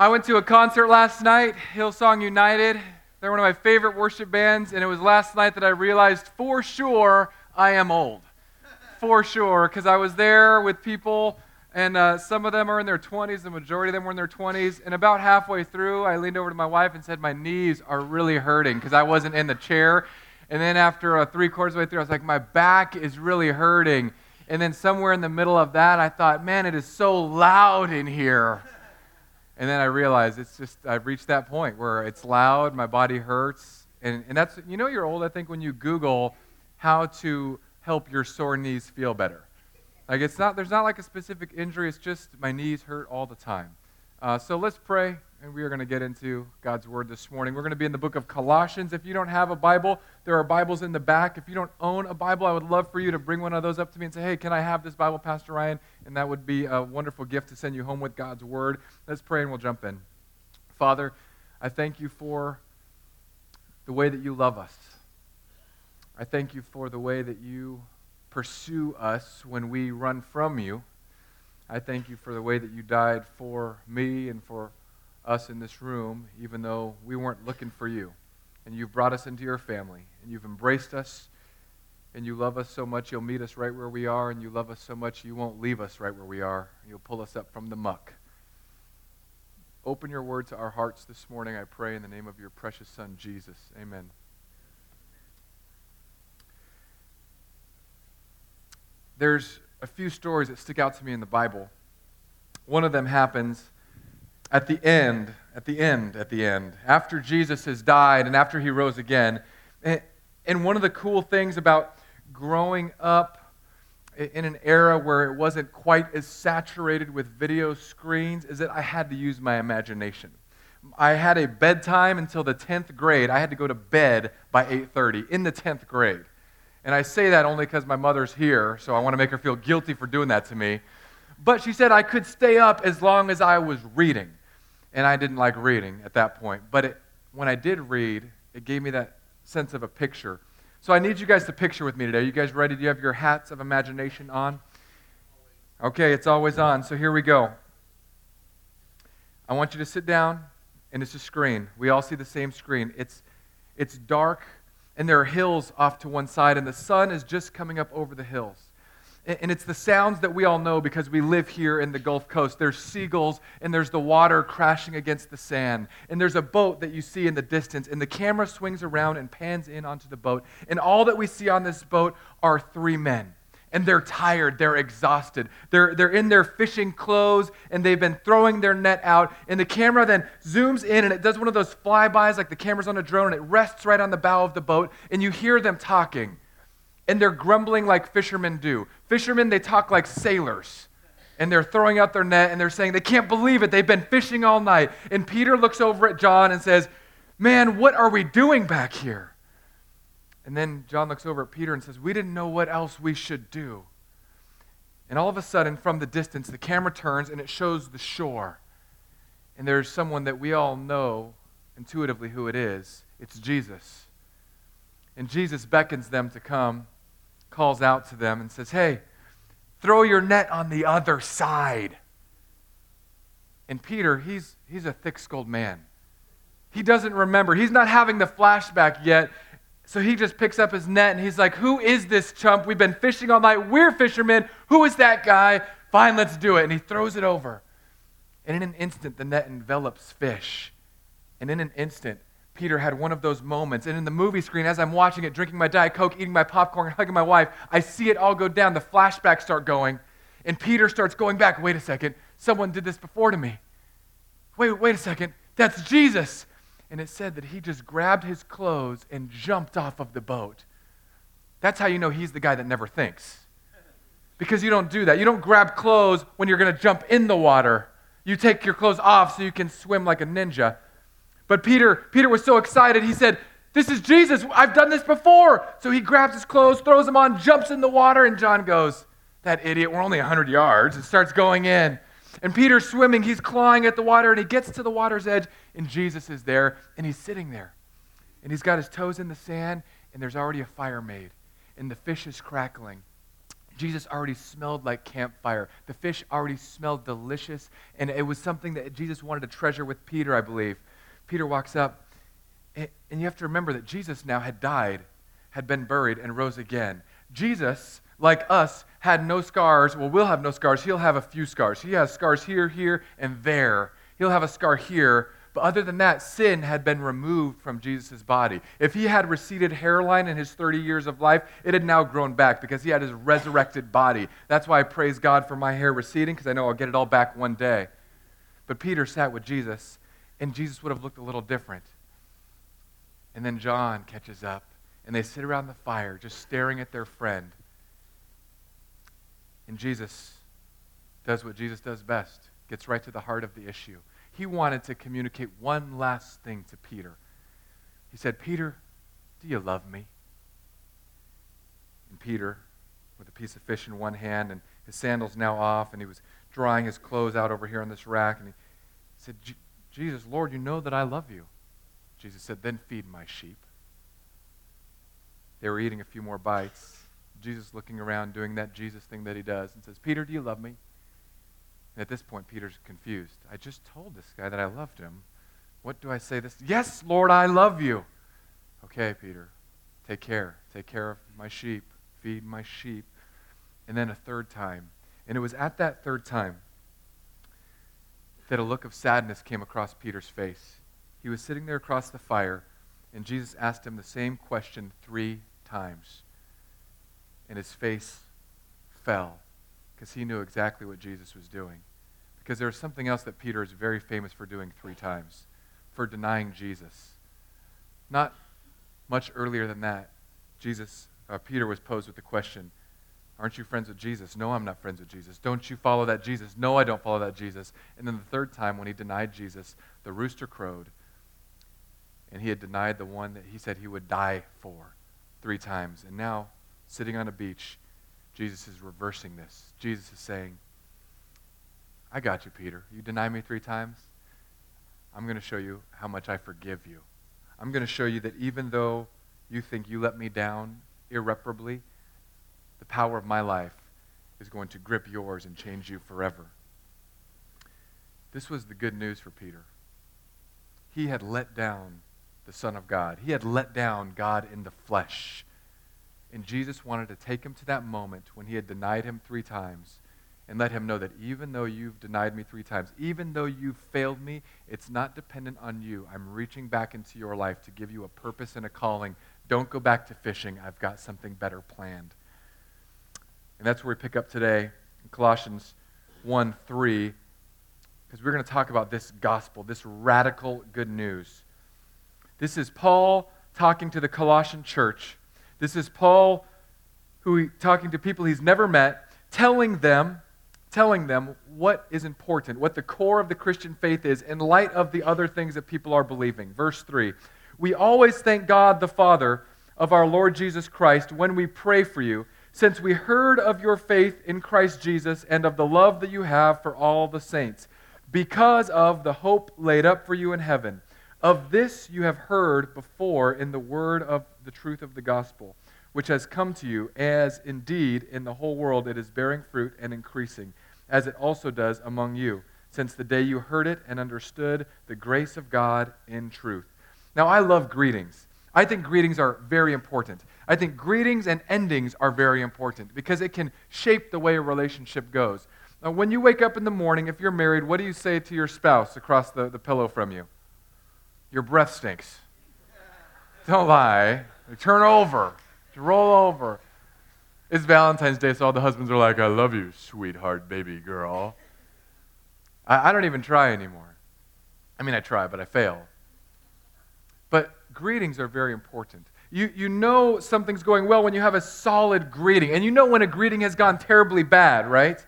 I went to a concert last night, Hillsong United. They're one of my favorite worship bands, and it was last night that I realized for sure I am old. For sure, because I was there with people, and uh, some of them are in their 20s, the majority of them were in their 20s. And about halfway through, I leaned over to my wife and said, My knees are really hurting because I wasn't in the chair. And then after uh, three quarters way through, I was like, My back is really hurting. And then somewhere in the middle of that, I thought, Man, it is so loud in here. And then I realized it's just, I've reached that point where it's loud, my body hurts. And, and that's, you know, you're old, I think, when you Google how to help your sore knees feel better. Like, it's not, there's not like a specific injury, it's just my knees hurt all the time. Uh, so let's pray and we are going to get into God's Word this morning. We're going to be in the book of Colossians. If you don't have a Bible, there are Bibles in the back. If you don't own a Bible, I would love for you to bring one of those up to me and say, hey, can I have this Bible, Pastor Ryan? And that would be a wonderful gift to send you home with God's Word. Let's pray and we'll jump in. Father, I thank you for the way that you love us. I thank you for the way that you pursue us when we run from you. I thank you for the way that you died for me and for us in this room, even though we weren't looking for you. And you've brought us into your family, and you've embraced us, and you love us so much, you'll meet us right where we are, and you love us so much, you won't leave us right where we are. You'll pull us up from the muck. Open your word to our hearts this morning, I pray, in the name of your precious Son, Jesus. Amen. There's a few stories that stick out to me in the Bible. One of them happens at the end, at the end, at the end, after Jesus has died and after he rose again. And one of the cool things about growing up in an era where it wasn't quite as saturated with video screens is that I had to use my imagination. I had a bedtime until the 10th grade. I had to go to bed by 8:30 in the 10th grade. And I say that only because my mother's here, so I want to make her feel guilty for doing that to me. But she said I could stay up as long as I was reading and I didn't like reading at that point. But it, when I did read, it gave me that sense of a picture. So I need you guys to picture with me today. Are you guys ready? Do you have your hats of imagination on? Okay, it's always on. So here we go. I want you to sit down, and it's a screen. We all see the same screen. It's, it's dark, and there are hills off to one side, and the sun is just coming up over the hills. And it's the sounds that we all know because we live here in the Gulf Coast. There's seagulls, and there's the water crashing against the sand. And there's a boat that you see in the distance, and the camera swings around and pans in onto the boat. And all that we see on this boat are three men. And they're tired, they're exhausted. They're, they're in their fishing clothes, and they've been throwing their net out. And the camera then zooms in, and it does one of those flybys like the camera's on a drone, and it rests right on the bow of the boat. And you hear them talking and they're grumbling like fishermen do. Fishermen, they talk like sailors. And they're throwing out their net and they're saying they can't believe it. They've been fishing all night. And Peter looks over at John and says, Man, what are we doing back here? And then John looks over at Peter and says, We didn't know what else we should do. And all of a sudden, from the distance, the camera turns and it shows the shore. And there's someone that we all know intuitively who it is. It's Jesus. And Jesus beckons them to come calls out to them and says, Hey, throw your net on the other side. And Peter, he's, he's a thick skulled man. He doesn't remember. He's not having the flashback yet. So he just picks up his net and he's like, Who is this chump? We've been fishing all night. We're fishermen. Who is that guy? Fine, let's do it. And he throws it over. And in an instant, the net envelops fish. And in an instant, Peter had one of those moments. And in the movie screen, as I'm watching it, drinking my Diet Coke, eating my popcorn, hugging my wife, I see it all go down. The flashbacks start going. And Peter starts going back. Wait a second. Someone did this before to me. Wait, wait a second. That's Jesus. And it said that he just grabbed his clothes and jumped off of the boat. That's how you know he's the guy that never thinks. Because you don't do that. You don't grab clothes when you're going to jump in the water. You take your clothes off so you can swim like a ninja. But Peter, Peter was so excited, he said, This is Jesus. I've done this before. So he grabs his clothes, throws them on, jumps in the water, and John goes, That idiot, we're only 100 yards, and starts going in. And Peter's swimming, he's clawing at the water, and he gets to the water's edge, and Jesus is there, and he's sitting there. And he's got his toes in the sand, and there's already a fire made, and the fish is crackling. Jesus already smelled like campfire. The fish already smelled delicious, and it was something that Jesus wanted to treasure with Peter, I believe. Peter walks up, and you have to remember that Jesus now had died, had been buried, and rose again. Jesus, like us, had no scars. Well, we'll have no scars. He'll have a few scars. He has scars here, here, and there. He'll have a scar here, but other than that, sin had been removed from Jesus' body. If he had receded hairline in his 30 years of life, it had now grown back because he had his resurrected body. That's why I praise God for my hair receding because I know I'll get it all back one day. But Peter sat with Jesus, and Jesus would have looked a little different. And then John catches up, and they sit around the fire just staring at their friend. And Jesus does what Jesus does best gets right to the heart of the issue he wanted to communicate one last thing to Peter. He said, Peter, do you love me? And Peter, with a piece of fish in one hand and his sandals now off, and he was drying his clothes out over here on this rack, and he said, Jesus, Lord, you know that I love you. Jesus said, Then feed my sheep. They were eating a few more bites. Jesus looking around, doing that Jesus thing that he does, and says, Peter, do you love me? And at this point, Peter's confused. I just told this guy that I loved him. What do I say this? Yes, Lord, I love you. Okay, Peter, take care. Take care of my sheep. Feed my sheep. And then a third time. And it was at that third time that a look of sadness came across Peter's face. He was sitting there across the fire, and Jesus asked him the same question three times. And his face fell because he knew exactly what Jesus was doing. Because there was something else that Peter is very famous for doing three times for denying Jesus. Not much earlier than that, Jesus, uh, Peter was posed with the question Aren't you friends with Jesus? No, I'm not friends with Jesus. Don't you follow that Jesus? No, I don't follow that Jesus. And then the third time, when he denied Jesus, the rooster crowed. And he had denied the one that he said he would die for three times. And now, sitting on a beach, Jesus is reversing this. Jesus is saying, I got you, Peter. You deny me three times? I'm going to show you how much I forgive you. I'm going to show you that even though you think you let me down irreparably, the power of my life is going to grip yours and change you forever. This was the good news for Peter. He had let down the Son of God, he had let down God in the flesh. And Jesus wanted to take him to that moment when he had denied him three times and let him know that even though you've denied me three times, even though you've failed me, it's not dependent on you. I'm reaching back into your life to give you a purpose and a calling. Don't go back to fishing. I've got something better planned. And that's where we pick up today in Colossians 1 3, because we're going to talk about this gospel, this radical good news. This is Paul talking to the Colossian church this is Paul who talking to people he's never met, telling them, telling them what is important, what the core of the Christian faith is in light of the other things that people are believing. Verse 3. We always thank God the Father of our Lord Jesus Christ when we pray for you, since we heard of your faith in Christ Jesus and of the love that you have for all the saints, because of the hope laid up for you in heaven. Of this you have heard before in the word of the truth of the gospel, which has come to you, as indeed in the whole world it is bearing fruit and increasing, as it also does among you, since the day you heard it and understood the grace of God in truth. Now, I love greetings. I think greetings are very important. I think greetings and endings are very important because it can shape the way a relationship goes. Now, when you wake up in the morning, if you're married, what do you say to your spouse across the, the pillow from you? Your breath stinks. Don't lie. Turn over. Roll over. It's Valentine's Day, so all the husbands are like, I love you, sweetheart, baby girl. I, I don't even try anymore. I mean, I try, but I fail. But greetings are very important. You, you know something's going well when you have a solid greeting. And you know when a greeting has gone terribly bad, right?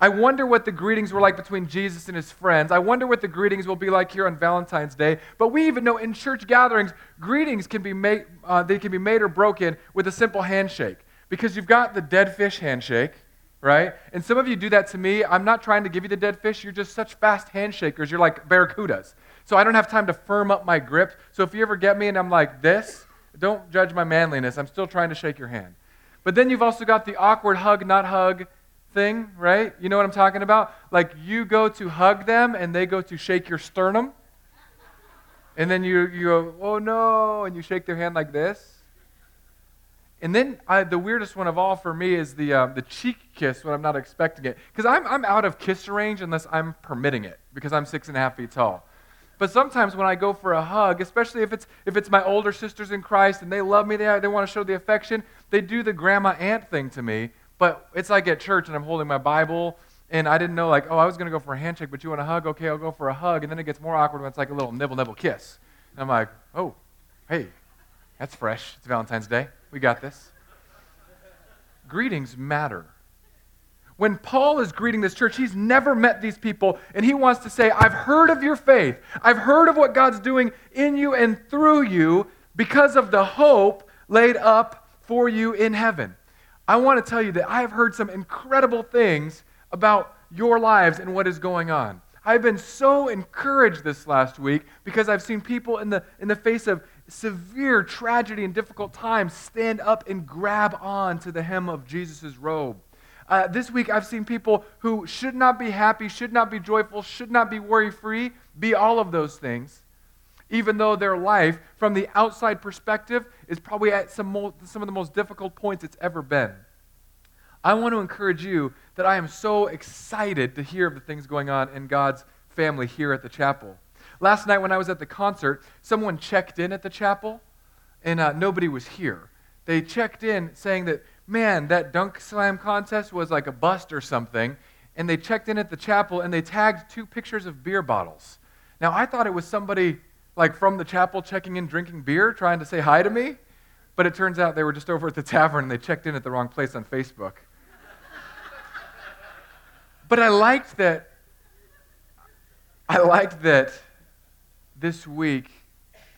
I wonder what the greetings were like between Jesus and his friends. I wonder what the greetings will be like here on Valentine's Day. But we even know in church gatherings, greetings can be made, uh, they can be made or broken with a simple handshake. Because you've got the dead fish handshake, right? And some of you do that to me. I'm not trying to give you the dead fish. You're just such fast handshakers. You're like barracudas. So I don't have time to firm up my grip. So if you ever get me and I'm like this, don't judge my manliness. I'm still trying to shake your hand. But then you've also got the awkward hug, not hug thing, right? You know what I'm talking about? Like you go to hug them and they go to shake your sternum. And then you, you go, oh no, and you shake their hand like this. And then I, the weirdest one of all for me is the, uh, the cheek kiss when I'm not expecting it. Because I'm, I'm out of kiss range unless I'm permitting it, because I'm six and a half feet tall. But sometimes when I go for a hug, especially if it's, if it's my older sisters in Christ and they love me, they, they want to show the affection, they do the grandma aunt thing to me. But it's like at church and I'm holding my Bible and I didn't know, like, oh, I was going to go for a handshake, but you want a hug? Okay, I'll go for a hug. And then it gets more awkward when it's like a little nibble, nibble kiss. And I'm like, oh, hey, that's fresh. It's Valentine's Day. We got this. Greetings matter. When Paul is greeting this church, he's never met these people, and he wants to say, I've heard of your faith. I've heard of what God's doing in you and through you because of the hope laid up for you in heaven. I want to tell you that I have heard some incredible things about your lives and what is going on. I've been so encouraged this last week because I've seen people in the, in the face of severe tragedy and difficult times stand up and grab on to the hem of Jesus' robe. Uh, this week, I've seen people who should not be happy, should not be joyful, should not be worry free, be all of those things, even though their life, from the outside perspective, is probably at some, mo- some of the most difficult points it's ever been. I want to encourage you that I am so excited to hear of the things going on in God's family here at the chapel. Last night, when I was at the concert, someone checked in at the chapel, and uh, nobody was here. They checked in saying that, man, that dunk slam contest was like a bust or something. And they checked in at the chapel and they tagged two pictures of beer bottles. Now, I thought it was somebody like from the chapel checking in, drinking beer, trying to say hi to me. But it turns out they were just over at the tavern and they checked in at the wrong place on Facebook. but I liked that. I liked that this week,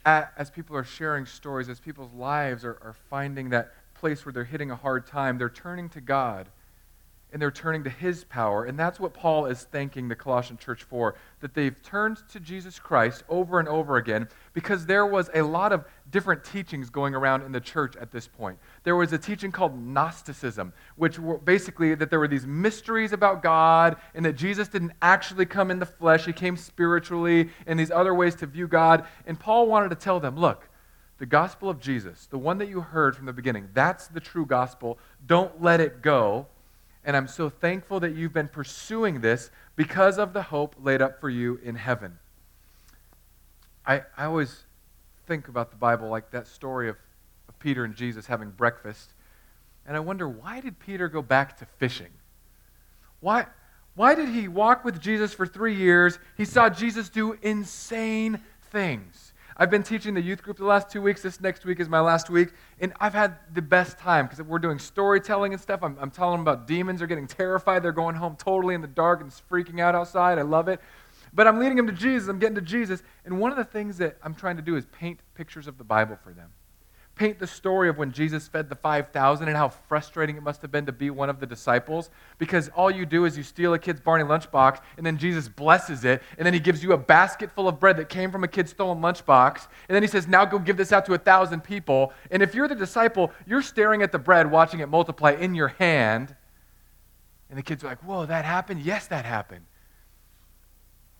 as people are sharing stories, as people's lives are, are finding that place where they're hitting a hard time, they're turning to God and they're turning to his power. And that's what Paul is thanking the Colossian church for, that they've turned to Jesus Christ over and over again because there was a lot of different teachings going around in the church at this point. There was a teaching called Gnosticism, which basically that there were these mysteries about God and that Jesus didn't actually come in the flesh, he came spiritually, and these other ways to view God. And Paul wanted to tell them, look, the gospel of Jesus, the one that you heard from the beginning, that's the true gospel. Don't let it go and I'm so thankful that you've been pursuing this because of the hope laid up for you in heaven. I, I always think about the Bible like that story of, of Peter and Jesus having breakfast. And I wonder, why did Peter go back to fishing? Why, why did he walk with Jesus for three years? He saw Jesus do insane things. I've been teaching the youth group the last two weeks. This next week is my last week. And I've had the best time because we're doing storytelling and stuff. I'm, I'm telling them about demons. They're getting terrified. They're going home totally in the dark and freaking out outside. I love it. But I'm leading them to Jesus. I'm getting to Jesus. And one of the things that I'm trying to do is paint pictures of the Bible for them paint the story of when Jesus fed the 5,000 and how frustrating it must have been to be one of the disciples because all you do is you steal a kid's Barney lunchbox and then Jesus blesses it and then he gives you a basket full of bread that came from a kid's stolen lunchbox and then he says, Now go give this out to a thousand people. And if you're the disciple, you're staring at the bread, watching it multiply in your hand. And the kids are like, Whoa, that happened? Yes, that happened.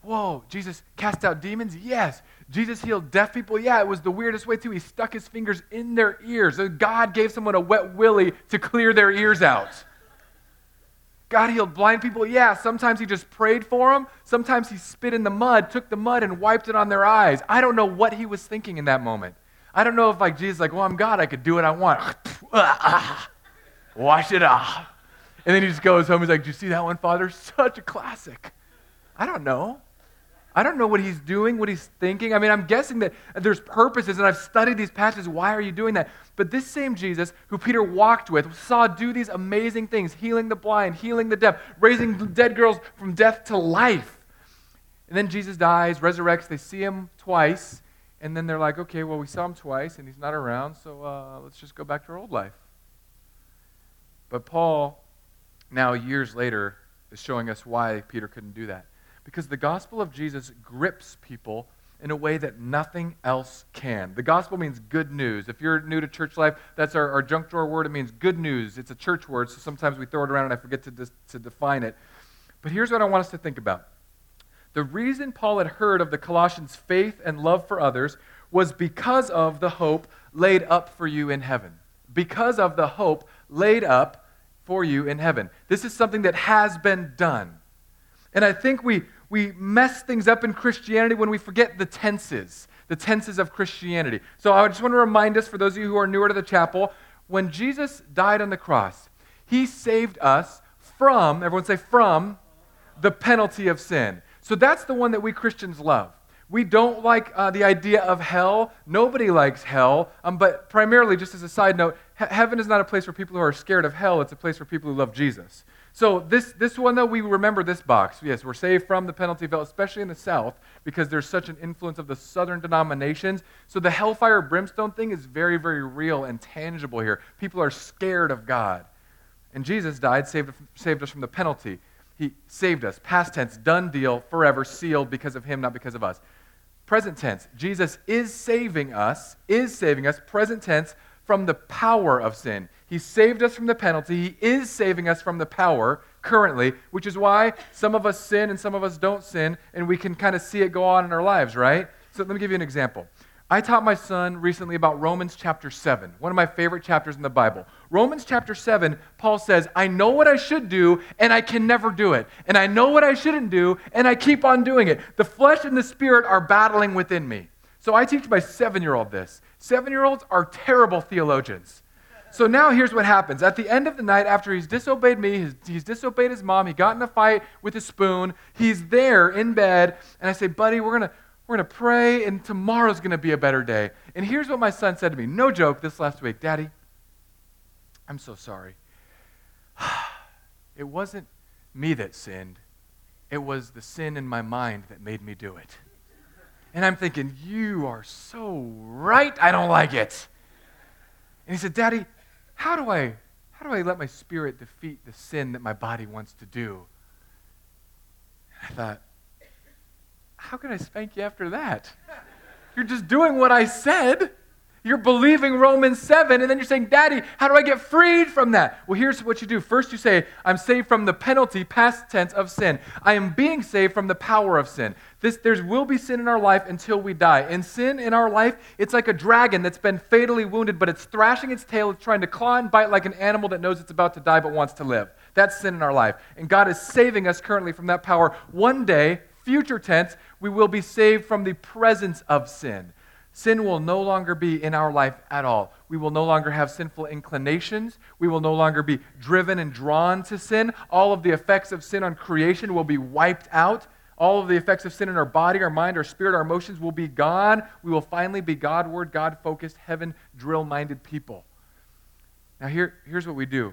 Whoa, Jesus cast out demons? Yes. Jesus healed deaf people? Yeah, it was the weirdest way, too. He stuck his fingers in their ears. God gave someone a wet willy to clear their ears out. God healed blind people? Yeah, sometimes he just prayed for them. Sometimes he spit in the mud, took the mud, and wiped it on their eyes. I don't know what he was thinking in that moment. I don't know if, like, Jesus, like, well, I'm God, I could do what I want. Wash it off. And then he just goes home. He's like, Do you see that one, Father? Such a classic. I don't know. I don't know what he's doing, what he's thinking. I mean, I'm guessing that there's purposes, and I've studied these passages. Why are you doing that? But this same Jesus, who Peter walked with, saw do these amazing things healing the blind, healing the deaf, raising dead girls from death to life. And then Jesus dies, resurrects. They see him twice, and then they're like, okay, well, we saw him twice, and he's not around, so uh, let's just go back to our old life. But Paul, now years later, is showing us why Peter couldn't do that. Because the gospel of Jesus grips people in a way that nothing else can. The gospel means good news. If you're new to church life, that's our, our junk drawer word. It means good news. It's a church word, so sometimes we throw it around and I forget to, dis- to define it. But here's what I want us to think about. The reason Paul had heard of the Colossians' faith and love for others was because of the hope laid up for you in heaven. Because of the hope laid up for you in heaven. This is something that has been done. And I think we, we mess things up in Christianity when we forget the tenses, the tenses of Christianity. So I just want to remind us, for those of you who are newer to the chapel, when Jesus died on the cross, he saved us from, everyone say from, the penalty of sin. So that's the one that we Christians love. We don't like uh, the idea of hell. Nobody likes hell. Um, but primarily, just as a side note, he- heaven is not a place for people who are scared of hell. It's a place for people who love Jesus. So this, this one, though, we remember this box. Yes, we're saved from the penalty of especially in the South, because there's such an influence of the Southern denominations. So the hellfire brimstone thing is very, very real and tangible here. People are scared of God. And Jesus died, saved, saved us from the penalty. He saved us. Past tense, done deal, forever, sealed because of him, not because of us. Present tense, Jesus is saving us, is saving us, present tense, from the power of sin. He saved us from the penalty. He is saving us from the power currently, which is why some of us sin and some of us don't sin, and we can kind of see it go on in our lives, right? So let me give you an example. I taught my son recently about Romans chapter 7, one of my favorite chapters in the Bible. Romans chapter 7, Paul says, I know what I should do, and I can never do it. And I know what I shouldn't do, and I keep on doing it. The flesh and the spirit are battling within me. So I teach my seven year old this. Seven year olds are terrible theologians. So now here's what happens. At the end of the night, after he's disobeyed me, he's, he's, disobeyed his mom, he got in a fight with a spoon, he's there in bed, and I say, buddy, we're to we're to pray, and tomorrow's going to be a better day. And here's what my son said to me no joke this last week Daddy, I'm so sorry. It wasn't me that sinned, it was the sin in my mind that made me do it. And I'm thinking, You are so right. I don't like it. And he said, Daddy, how do I. How do I let my spirit defeat the sin that my body wants to do? And I thought, how can I spank you after that? You're just doing what I said. You're believing Romans 7, and then you're saying, Daddy, how do I get freed from that? Well, here's what you do. First, you say, I'm saved from the penalty, past tense, of sin. I am being saved from the power of sin. This, there will be sin in our life until we die. And sin in our life, it's like a dragon that's been fatally wounded, but it's thrashing its tail, it's trying to claw and bite like an animal that knows it's about to die but wants to live. That's sin in our life. And God is saving us currently from that power. One day, future tense, we will be saved from the presence of sin. Sin will no longer be in our life at all. We will no longer have sinful inclinations. We will no longer be driven and drawn to sin. All of the effects of sin on creation will be wiped out. All of the effects of sin in our body, our mind, our spirit, our emotions will be gone. We will finally be Godward, God focused, heaven drill minded people. Now, here, here's what we do.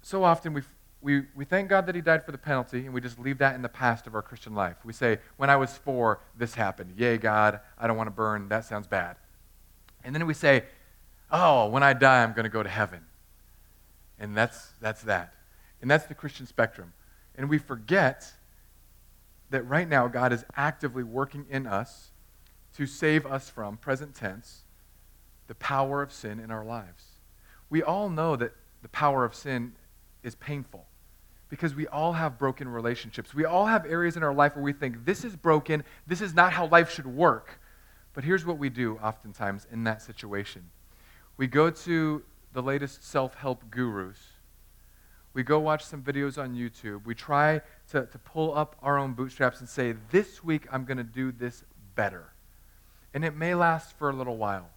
So often we we, we thank God that He died for the penalty, and we just leave that in the past of our Christian life. We say, when I was four, this happened. Yay, God, I don't want to burn. That sounds bad. And then we say, oh, when I die, I'm going to go to heaven. And that's, that's that. And that's the Christian spectrum. And we forget that right now God is actively working in us to save us from, present tense, the power of sin in our lives. We all know that the power of sin is painful because we all have broken relationships. We all have areas in our life where we think, this is broken, this is not how life should work. But here's what we do oftentimes in that situation we go to the latest self help gurus. We go watch some videos on YouTube. We try to, to pull up our own bootstraps and say, This week I'm going to do this better. And it may last for a little while.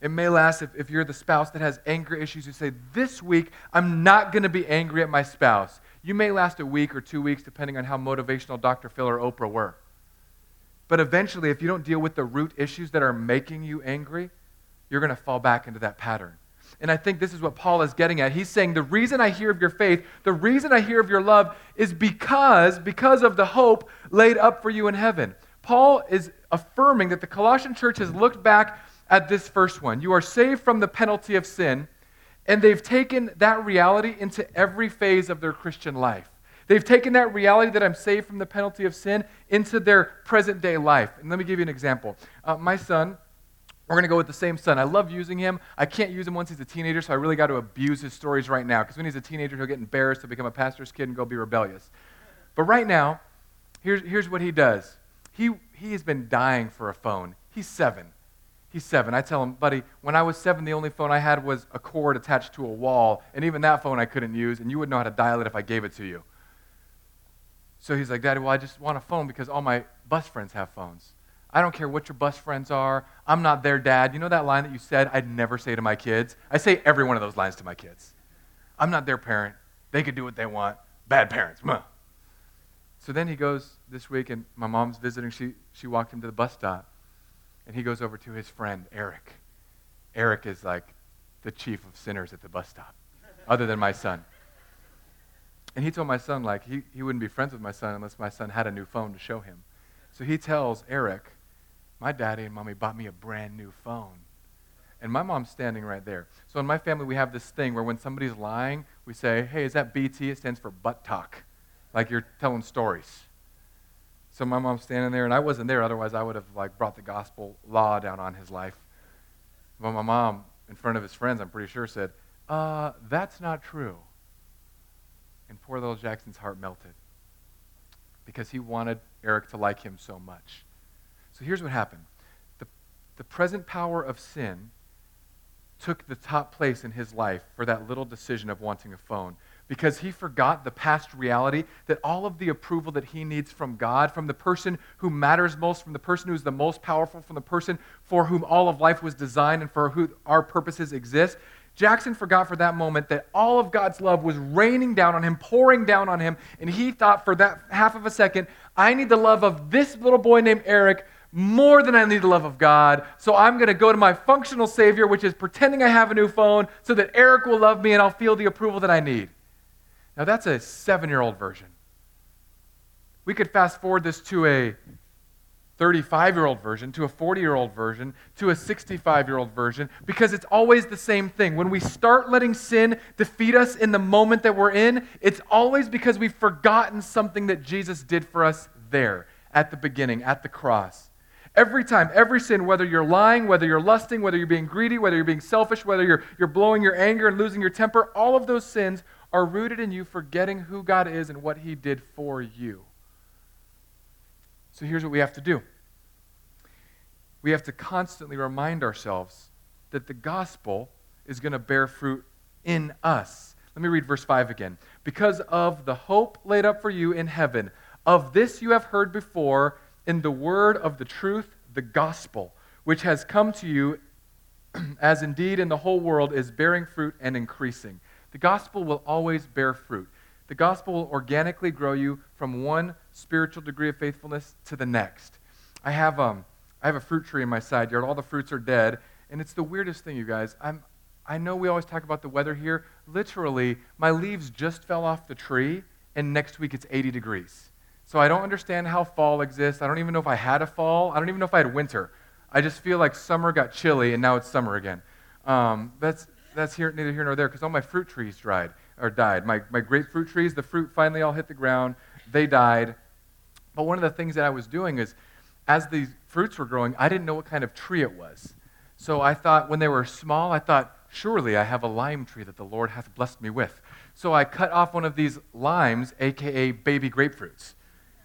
It may last if, if you're the spouse that has anger issues. You say, This week I'm not going to be angry at my spouse. You may last a week or two weeks, depending on how motivational Dr. Phil or Oprah were. But eventually, if you don't deal with the root issues that are making you angry, you're going to fall back into that pattern. And I think this is what Paul is getting at. He's saying the reason I hear of your faith, the reason I hear of your love is because because of the hope laid up for you in heaven. Paul is affirming that the Colossian church has looked back at this first one. You are saved from the penalty of sin, and they've taken that reality into every phase of their Christian life. They've taken that reality that I'm saved from the penalty of sin into their present day life. And let me give you an example. Uh, my son, we're going to go with the same son. I love using him. I can't use him once he's a teenager, so I really got to abuse his stories right now. Because when he's a teenager, he'll get embarrassed, he'll become a pastor's kid, and go be rebellious. But right now, here's, here's what he does he, he has been dying for a phone. He's seven. He's seven. I tell him, buddy, when I was seven, the only phone I had was a cord attached to a wall, and even that phone I couldn't use, and you wouldn't know how to dial it if I gave it to you. So he's like, Daddy, well, I just want a phone because all my bus friends have phones. I don't care what your bus friends are. I'm not their dad. You know that line that you said I'd never say to my kids? I say every one of those lines to my kids. I'm not their parent. They could do what they want. Bad parents. So then he goes this week, and my mom's visiting. She, she walked him to the bus stop, and he goes over to his friend, Eric. Eric is like the chief of sinners at the bus stop, other than my son. And he told my son, like, he, he wouldn't be friends with my son unless my son had a new phone to show him. So he tells Eric, my daddy and mommy bought me a brand new phone. And my mom's standing right there. So in my family, we have this thing where when somebody's lying, we say, hey, is that BT? It stands for butt talk, like you're telling stories. So my mom's standing there, and I wasn't there. Otherwise, I would have like brought the gospel law down on his life. But my mom, in front of his friends, I'm pretty sure, said, uh, that's not true. And poor little Jackson's heart melted because he wanted Eric to like him so much. So here's what happened the, the present power of sin took the top place in his life for that little decision of wanting a phone because he forgot the past reality that all of the approval that he needs from God, from the person who matters most, from the person who's the most powerful, from the person for whom all of life was designed and for who our purposes exist. Jackson forgot for that moment that all of God's love was raining down on him, pouring down on him, and he thought for that half of a second, I need the love of this little boy named Eric more than I need the love of God. So I'm going to go to my functional Savior, which is pretending I have a new phone, so that Eric will love me and I'll feel the approval that I need. Now, that's a seven year old version. We could fast forward this to a 35 year old version, to a 40 year old version, to a 65 year old version, because it's always the same thing. When we start letting sin defeat us in the moment that we're in, it's always because we've forgotten something that Jesus did for us there at the beginning, at the cross. Every time, every sin, whether you're lying, whether you're lusting, whether you're being greedy, whether you're being selfish, whether you're, you're blowing your anger and losing your temper, all of those sins are rooted in you forgetting who God is and what He did for you. So here's what we have to do we have to constantly remind ourselves that the gospel is going to bear fruit in us. Let me read verse 5 again. Because of the hope laid up for you in heaven, of this you have heard before in the word of the truth, the gospel, which has come to you, as indeed in the whole world is bearing fruit and increasing. The gospel will always bear fruit. The gospel will organically grow you from one spiritual degree of faithfulness to the next. I have, um, I have a fruit tree in my side yard. All the fruits are dead. And it's the weirdest thing, you guys. I'm, I know we always talk about the weather here. Literally, my leaves just fell off the tree, and next week it's 80 degrees. So I don't understand how fall exists. I don't even know if I had a fall. I don't even know if I had winter. I just feel like summer got chilly and now it's summer again. Um, that's, that's here, neither here nor there because all my fruit trees dried or died. My, my grapefruit trees, the fruit finally all hit the ground. They died. But one of the things that I was doing is, as these fruits were growing, I didn't know what kind of tree it was. So I thought, when they were small, I thought, surely I have a lime tree that the Lord hath blessed me with. So I cut off one of these limes, aka baby grapefruits.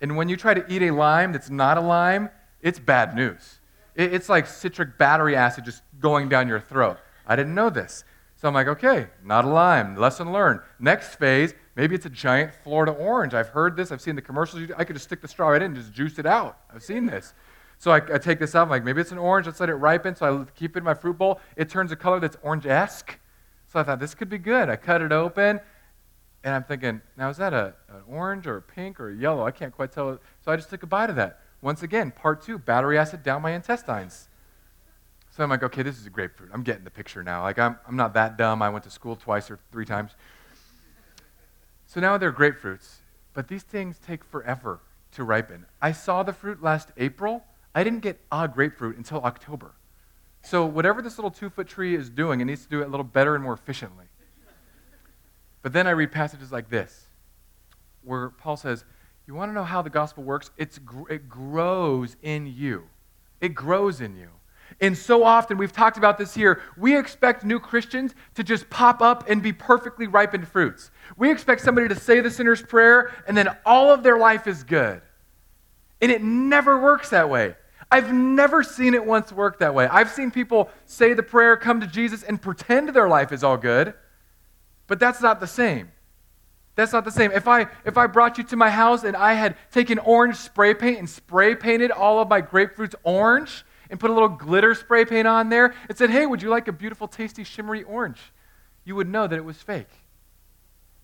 And when you try to eat a lime that's not a lime, it's bad news. It's like citric battery acid just going down your throat. I didn't know this. So I'm like, okay, not a lime. Lesson learned. Next phase, maybe it's a giant Florida orange. I've heard this. I've seen the commercials. I could just stick the straw right in and just juice it out. I've seen this. So I, I take this out. I'm like, maybe it's an orange. Let's let it ripen. So I keep it in my fruit bowl. It turns a color that's orange-esque. So I thought this could be good. I cut it open. And I'm thinking, now is that a, an orange or a pink or a yellow? I can't quite tell. So I just took a bite of that. Once again, part two, battery acid down my intestines. So I'm like, okay, this is a grapefruit. I'm getting the picture now. Like, I'm, I'm not that dumb. I went to school twice or three times. So now they're grapefruits, but these things take forever to ripen. I saw the fruit last April. I didn't get a grapefruit until October. So whatever this little two foot tree is doing, it needs to do it a little better and more efficiently. But then I read passages like this where Paul says, You want to know how the gospel works? It's, it grows in you. It grows in you. And so often, we've talked about this here, we expect new Christians to just pop up and be perfectly ripened fruits. We expect somebody to say the sinner's prayer and then all of their life is good. And it never works that way. I've never seen it once work that way. I've seen people say the prayer, come to Jesus, and pretend their life is all good, but that's not the same. That's not the same. If I if I brought you to my house and I had taken orange spray paint and spray painted all of my grapefruits orange and put a little glitter spray paint on there and said, "Hey, would you like a beautiful, tasty, shimmery orange?" You would know that it was fake.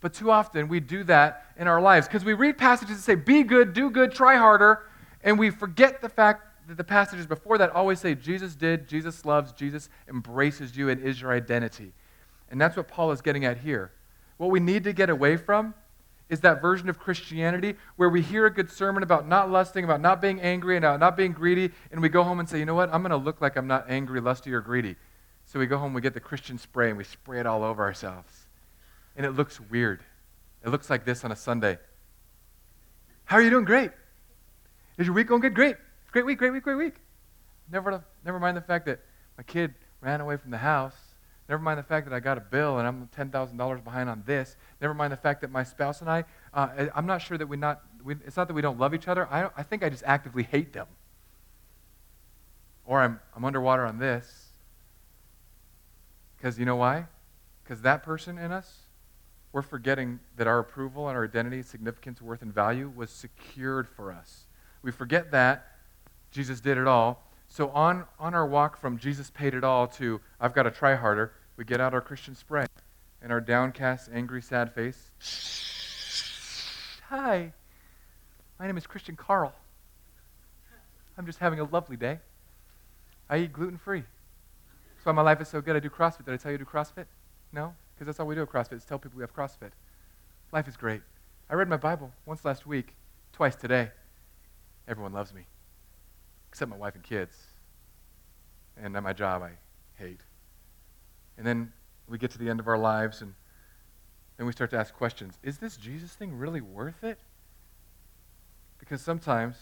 But too often we do that in our lives because we read passages that say, "Be good, do good, try harder," and we forget the fact that the passages before that always say Jesus did, Jesus loves, Jesus embraces you and is your identity. And that's what Paul is getting at here. What we need to get away from is that version of Christianity where we hear a good sermon about not lusting, about not being angry, and not being greedy, and we go home and say, you know what, I'm going to look like I'm not angry, lusty, or greedy. So we go home, we get the Christian spray, and we spray it all over ourselves. And it looks weird. It looks like this on a Sunday. How are you doing? Great. Is your week going good? Great. Great week, great week, great week. Never, never mind the fact that my kid ran away from the house. Never mind the fact that I got a bill and I'm $10,000 behind on this. Never mind the fact that my spouse and I, uh, I'm not sure that we not, we, it's not that we don't love each other. I, I think I just actively hate them. Or I'm, I'm underwater on this. Because you know why? Because that person in us, we're forgetting that our approval and our identity, significance, worth, and value was secured for us. We forget that. Jesus did it all. So on, on our walk from Jesus paid it all to I've got to try harder, we get out our Christian spray and our downcast, angry, sad face. Hi, my name is Christian Carl. I'm just having a lovely day. I eat gluten free. That's why my life is so good. I do CrossFit. Did I tell you to do CrossFit? No? Because that's all we do at CrossFit is tell people we have CrossFit. Life is great. I read my Bible once last week, twice today. Everyone loves me except my wife and kids. And at my job, I hate. And then we get to the end of our lives, and then we start to ask questions Is this Jesus thing really worth it? Because sometimes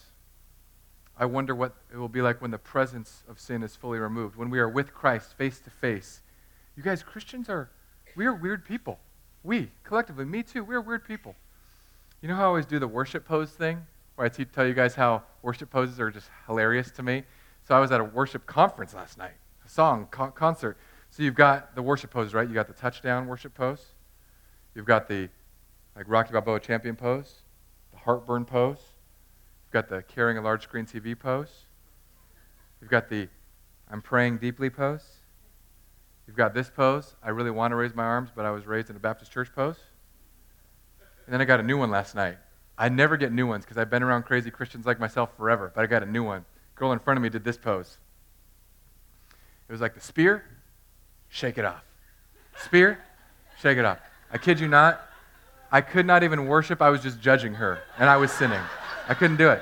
I wonder what it will be like when the presence of sin is fully removed, when we are with Christ face to face. You guys, Christians are, we are weird people. We, collectively, me too, we're weird people. You know how I always do the worship pose thing? Where I te- tell you guys how worship poses are just hilarious to me. So I was at a worship conference last night, a song co- concert. So you've got the worship pose, right? You got the touchdown worship pose. You've got the like Rocky Balboa champion pose, the heartburn pose. You've got the carrying a large screen TV pose. You've got the I'm praying deeply pose. You've got this pose. I really want to raise my arms, but I was raised in a Baptist church pose. And then I got a new one last night. I never get new ones because I've been around crazy Christians like myself forever, but I got a new one. Girl in front of me did this pose. It was like the spear, shake it off. Spear, shake it off. I kid you not, I could not even worship. I was just judging her, and I was sinning. I couldn't do it.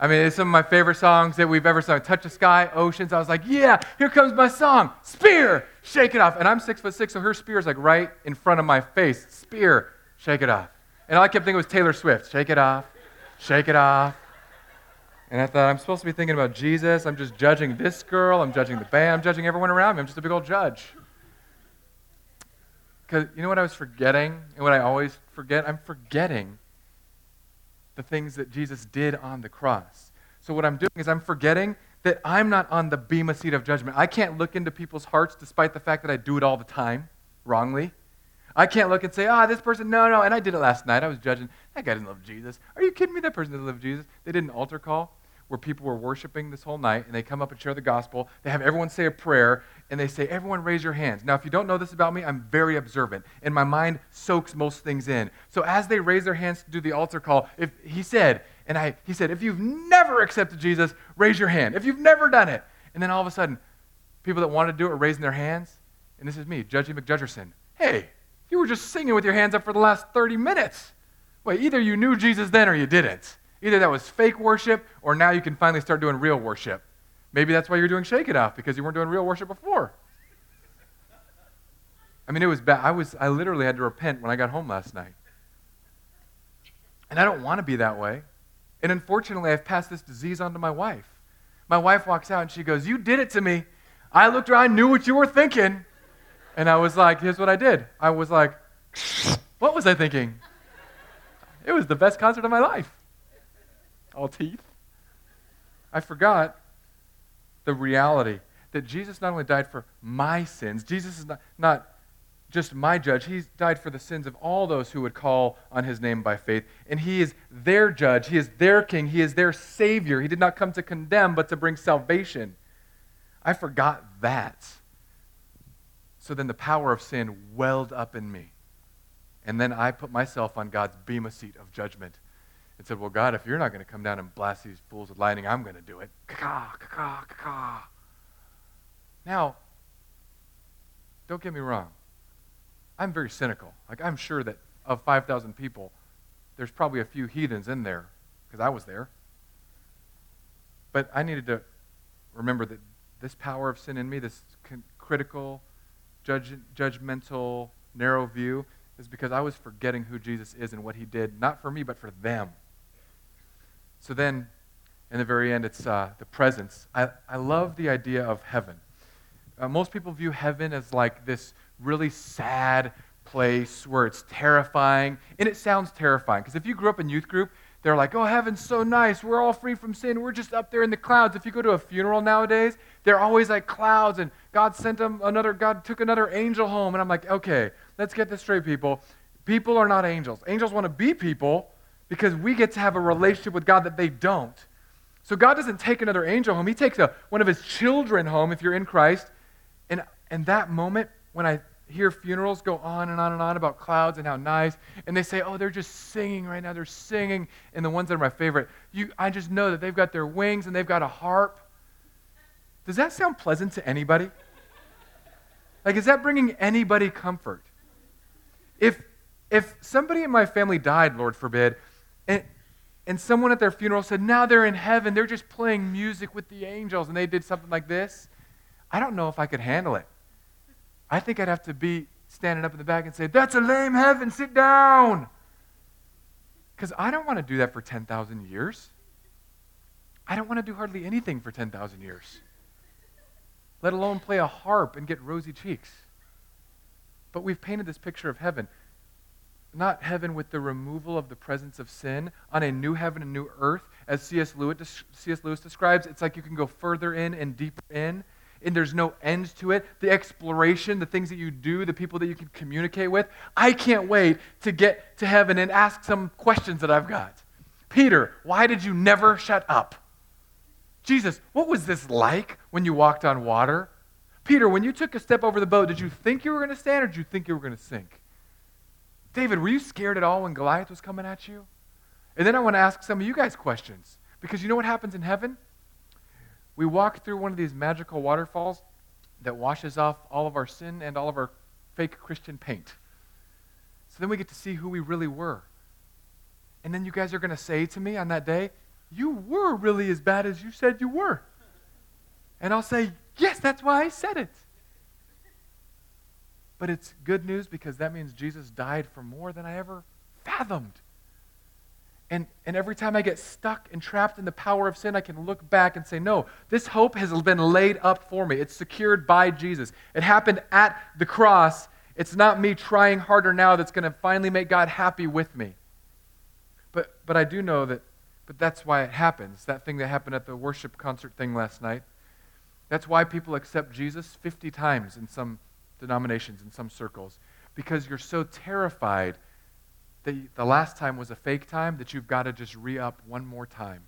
I mean, it's some of my favorite songs that we've ever sung. Touch the Sky, Oceans. I was like, yeah, here comes my song. Spear, shake it off. And I'm six foot six, so her spear is like right in front of my face. Spear, shake it off. And all I kept thinking was Taylor Swift. Shake it off. Shake it off. And I thought, I'm supposed to be thinking about Jesus. I'm just judging this girl. I'm judging the band. I'm judging everyone around me. I'm just a big old judge. Because you know what I was forgetting? And what I always forget? I'm forgetting the things that Jesus did on the cross. So what I'm doing is I'm forgetting that I'm not on the bema seat of judgment. I can't look into people's hearts despite the fact that I do it all the time wrongly. I can't look and say, ah, oh, this person, no, no. And I did it last night. I was judging. That guy didn't love Jesus. Are you kidding me? That person didn't love Jesus. They did an altar call where people were worshiping this whole night, and they come up and share the gospel. They have everyone say a prayer, and they say, everyone raise your hands. Now, if you don't know this about me, I'm very observant, and my mind soaks most things in. So as they raise their hands to do the altar call, if he said, and I, he said, if you've never accepted Jesus, raise your hand. If you've never done it. And then all of a sudden, people that wanted to do it are raising their hands. And this is me, Judgy McJudgerson. Hey, you were just singing with your hands up for the last 30 minutes. Wait, either you knew Jesus then or you didn't. Either that was fake worship or now you can finally start doing real worship. Maybe that's why you're doing Shake It Off because you weren't doing real worship before. I mean, it was bad. I, was, I literally had to repent when I got home last night. And I don't want to be that way. And unfortunately, I've passed this disease on to my wife. My wife walks out and she goes, You did it to me. I looked around, I knew what you were thinking. And I was like, Here's what I did. I was like, What was I thinking? It was the best concert of my life. All teeth. I forgot the reality that Jesus not only died for my sins, Jesus is not, not just my judge, he died for the sins of all those who would call on his name by faith. And he is their judge, he is their king, he is their savior. He did not come to condemn, but to bring salvation. I forgot that. So then the power of sin welled up in me. And then I put myself on God's bema seat of judgment and said, Well, God, if you're not going to come down and blast these fools with lightning, I'm going to do it. Now, don't get me wrong. I'm very cynical. Like, I'm sure that of 5,000 people, there's probably a few heathens in there because I was there. But I needed to remember that this power of sin in me, this critical, judge, judgmental, narrow view, is because I was forgetting who Jesus is and what he did, not for me, but for them. So then, in the very end, it's uh, the presence. I, I love the idea of heaven. Uh, most people view heaven as like this really sad place where it's terrifying. And it sounds terrifying because if you grew up in youth group, they're like, oh, heaven's so nice. We're all free from sin. We're just up there in the clouds. If you go to a funeral nowadays, they're always like clouds and God sent them another, God took another angel home. And I'm like, okay, let's get this straight, people. People are not angels. Angels want to be people because we get to have a relationship with God that they don't. So God doesn't take another angel home. He takes a, one of his children home if you're in Christ. And, and that moment, when I hear funerals go on and on and on about clouds and how nice, and they say, oh, they're just singing right now. They're singing. And the ones that are my favorite, you, I just know that they've got their wings and they've got a harp. Does that sound pleasant to anybody? Like, is that bringing anybody comfort? If, if somebody in my family died, Lord forbid, and, and someone at their funeral said, now they're in heaven, they're just playing music with the angels, and they did something like this, I don't know if I could handle it. I think I'd have to be standing up in the back and say, That's a lame heaven, sit down. Because I don't want to do that for 10,000 years. I don't want to do hardly anything for 10,000 years, let alone play a harp and get rosy cheeks. But we've painted this picture of heaven. Not heaven with the removal of the presence of sin on a new heaven and new earth. As C.S. Lewis, C.S. Lewis describes, it's like you can go further in and deeper in and there's no end to it. The exploration, the things that you do, the people that you can communicate with. I can't wait to get to heaven and ask some questions that I've got. Peter, why did you never shut up? Jesus, what was this like when you walked on water? Peter, when you took a step over the boat, did you think you were going to stand or did you think you were going to sink? David, were you scared at all when Goliath was coming at you? And then I want to ask some of you guys questions because you know what happens in heaven? We walk through one of these magical waterfalls that washes off all of our sin and all of our fake Christian paint. So then we get to see who we really were. And then you guys are going to say to me on that day, You were really as bad as you said you were. And I'll say, Yes, that's why I said it. But it's good news because that means Jesus died for more than I ever fathomed. And, and every time I get stuck and trapped in the power of sin, I can look back and say, no, this hope has been laid up for me. It's secured by Jesus. It happened at the cross. It's not me trying harder now that's going to finally make God happy with me. But, but I do know that, but that's why it happens. That thing that happened at the worship concert thing last night. That's why people accept Jesus 50 times in some denominations, in some circles, because you're so terrified that the last time was a fake time, that you've got to just re up one more time.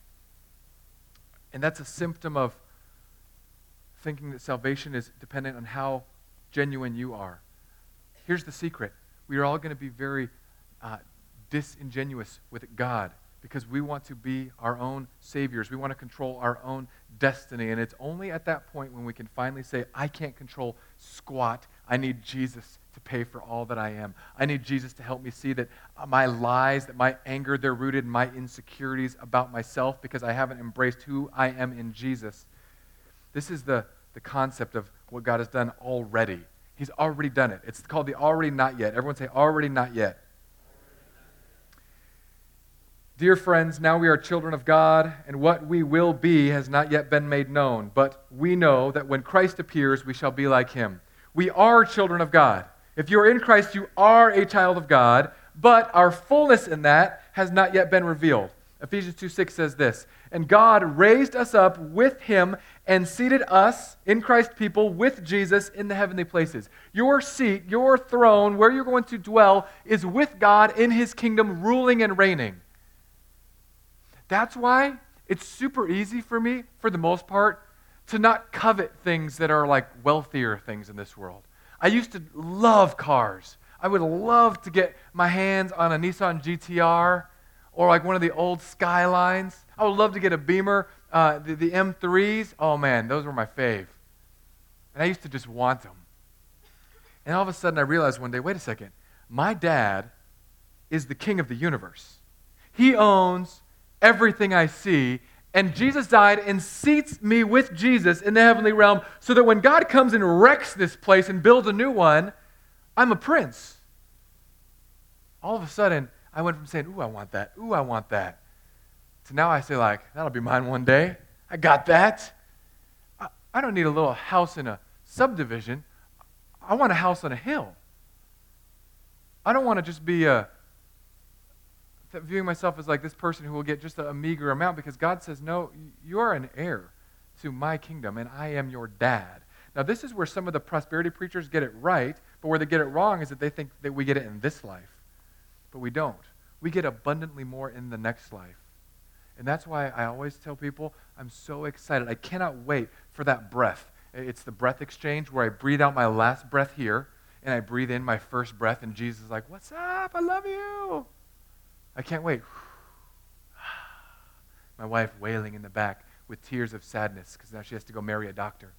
And that's a symptom of thinking that salvation is dependent on how genuine you are. Here's the secret we are all going to be very uh, disingenuous with God because we want to be our own saviors. We want to control our own destiny. And it's only at that point when we can finally say, I can't control squat. I need Jesus to pay for all that I am. I need Jesus to help me see that my lies, that my anger, they're rooted in my insecurities about myself because I haven't embraced who I am in Jesus. This is the, the concept of what God has done already. He's already done it. It's called the already not yet. Everyone say, already not yet. Dear friends, now we are children of God, and what we will be has not yet been made known. But we know that when Christ appears, we shall be like him. We are children of God. If you are in Christ, you are a child of God, but our fullness in that has not yet been revealed. Ephesians 2 6 says this And God raised us up with him and seated us in Christ people with Jesus in the heavenly places. Your seat, your throne, where you're going to dwell, is with God in his kingdom, ruling and reigning. That's why it's super easy for me, for the most part, to not covet things that are like wealthier things in this world. I used to love cars. I would love to get my hands on a Nissan GTR or like one of the old Skylines. I would love to get a Beamer, uh, the, the M3s. Oh man, those were my fave. And I used to just want them. And all of a sudden I realized one day wait a second, my dad is the king of the universe. He owns everything I see. And Jesus died and seats me with Jesus in the heavenly realm so that when God comes and wrecks this place and builds a new one, I'm a prince. All of a sudden, I went from saying, Ooh, I want that. Ooh, I want that. To now I say, like, that'll be mine one day. I got that. I, I don't need a little house in a subdivision. I want a house on a hill. I don't want to just be a, viewing myself as like this person who will get just a, a meager amount because God says, No, you are an heir to my kingdom, and I am your dad. Now, this is where some of the prosperity preachers get it right, but where they get it wrong is that they think that we get it in this life. But we don't. We get abundantly more in the next life. And that's why I always tell people I'm so excited. I cannot wait for that breath. It's the breath exchange where I breathe out my last breath here and I breathe in my first breath, and Jesus is like, What's up? I love you. I can't wait. My wife wailing in the back with tears of sadness because now she has to go marry a doctor.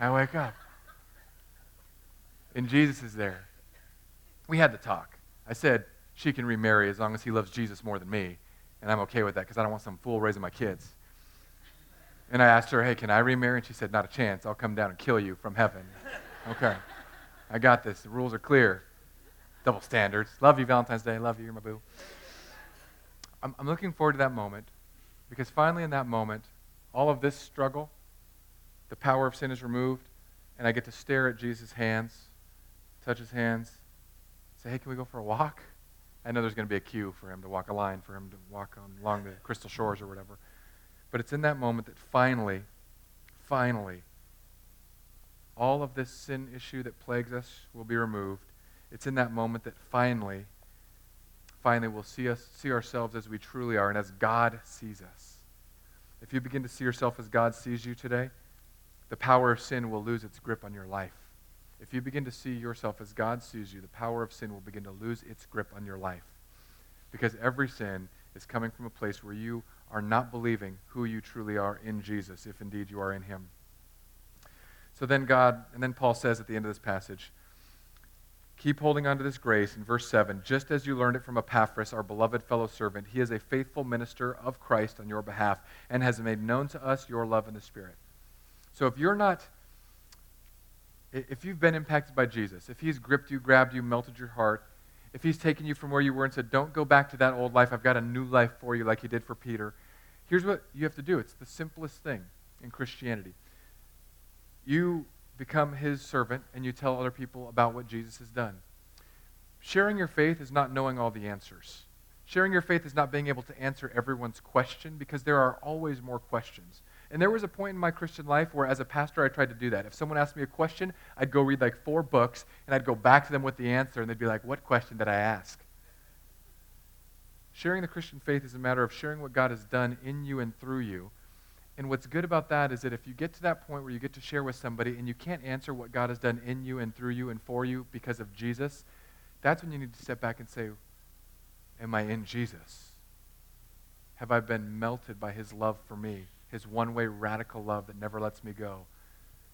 I wake up. And Jesus is there. We had to talk. I said, she can remarry as long as he loves Jesus more than me. And I'm okay with that because I don't want some fool raising my kids. And I asked her, hey, can I remarry? And she said, not a chance. I'll come down and kill you from heaven. okay. I got this. The rules are clear double standards. Love you, Valentine's Day. Love you. You're my boo. I'm, I'm looking forward to that moment because finally, in that moment, all of this struggle, the power of sin is removed, and I get to stare at Jesus' hands, touch his hands, say, hey, can we go for a walk? I know there's going to be a queue for him to walk a line, for him to walk on, along the crystal shores or whatever. But it's in that moment that finally, finally, all of this sin issue that plagues us will be removed it's in that moment that finally, finally we'll see us see ourselves as we truly are and as God sees us. If you begin to see yourself as God sees you today, the power of sin will lose its grip on your life. If you begin to see yourself as God sees you, the power of sin will begin to lose its grip on your life. Because every sin is coming from a place where you are not believing who you truly are in Jesus, if indeed you are in Him. So then, God, and then Paul says at the end of this passage, Keep holding on to this grace in verse 7. Just as you learned it from Epaphras, our beloved fellow servant, he is a faithful minister of Christ on your behalf and has made known to us your love in the Spirit. So if you're not, if you've been impacted by Jesus, if he's gripped you, grabbed you, melted your heart, if he's taken you from where you were and said, don't go back to that old life, I've got a new life for you, like he did for Peter, here's what you have to do. It's the simplest thing in Christianity. You become his servant and you tell other people about what Jesus has done. Sharing your faith is not knowing all the answers. Sharing your faith is not being able to answer everyone's question because there are always more questions. And there was a point in my Christian life where, as a pastor, I tried to do that. If someone asked me a question, I'd go read like four books and I'd go back to them with the answer, and they'd be like, What question did I ask? Sharing the Christian faith is a matter of sharing what God has done in you and through you and what's good about that is that if you get to that point where you get to share with somebody and you can't answer what God has done in you and through you and for you because of Jesus, that's when you need to step back and say, Am I in Jesus? Have I been melted by his love for me, his one way radical love that never lets me go?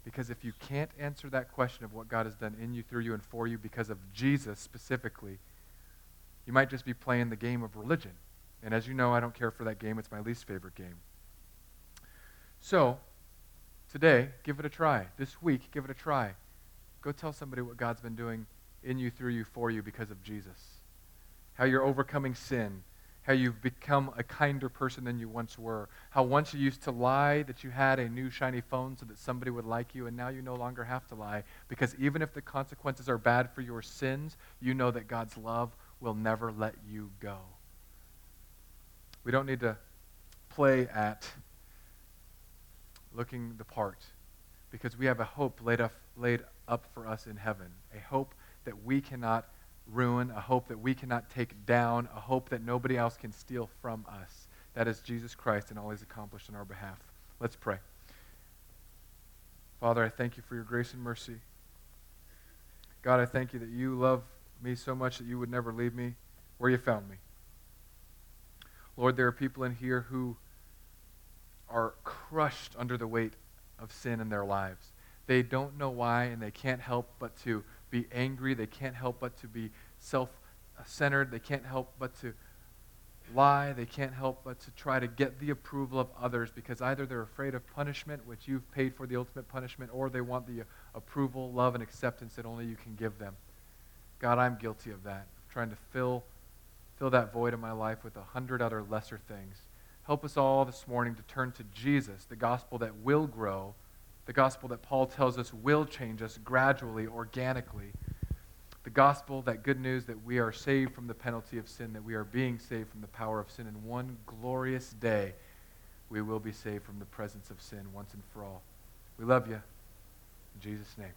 Because if you can't answer that question of what God has done in you, through you, and for you because of Jesus specifically, you might just be playing the game of religion. And as you know, I don't care for that game. It's my least favorite game. So, today, give it a try. This week, give it a try. Go tell somebody what God's been doing in you, through you, for you because of Jesus. How you're overcoming sin how you've become a kinder person than you once were. How once you used to lie that you had a new shiny phone so that somebody would like you, and now you no longer have to lie because even if the consequences are bad for your sins, you know that God's love will never let you go. We don't need to play at looking the part because we have a hope laid up, laid up for us in heaven, a hope that we cannot ruin, a hope that we cannot take down, a hope that nobody else can steal from us. That is Jesus Christ and all he's accomplished on our behalf. Let's pray. Father, I thank you for your grace and mercy. God, I thank you that you love me so much that you would never leave me where you found me. Lord, there are people in here who are crushed under the weight of sin in their lives. They don't know why, and they can't help but to be angry. They can't help but to be self centered. They can't help but to lie. They can't help but to try to get the approval of others because either they're afraid of punishment, which you've paid for the ultimate punishment, or they want the approval, love, and acceptance that only you can give them. God, I'm guilty of that, trying to fill, fill that void in my life with a hundred other lesser things. Help us all this morning to turn to Jesus, the gospel that will grow, the gospel that Paul tells us will change us gradually, organically. The gospel, that good news that we are saved from the penalty of sin, that we are being saved from the power of sin. In one glorious day, we will be saved from the presence of sin once and for all. We love you. In Jesus' name.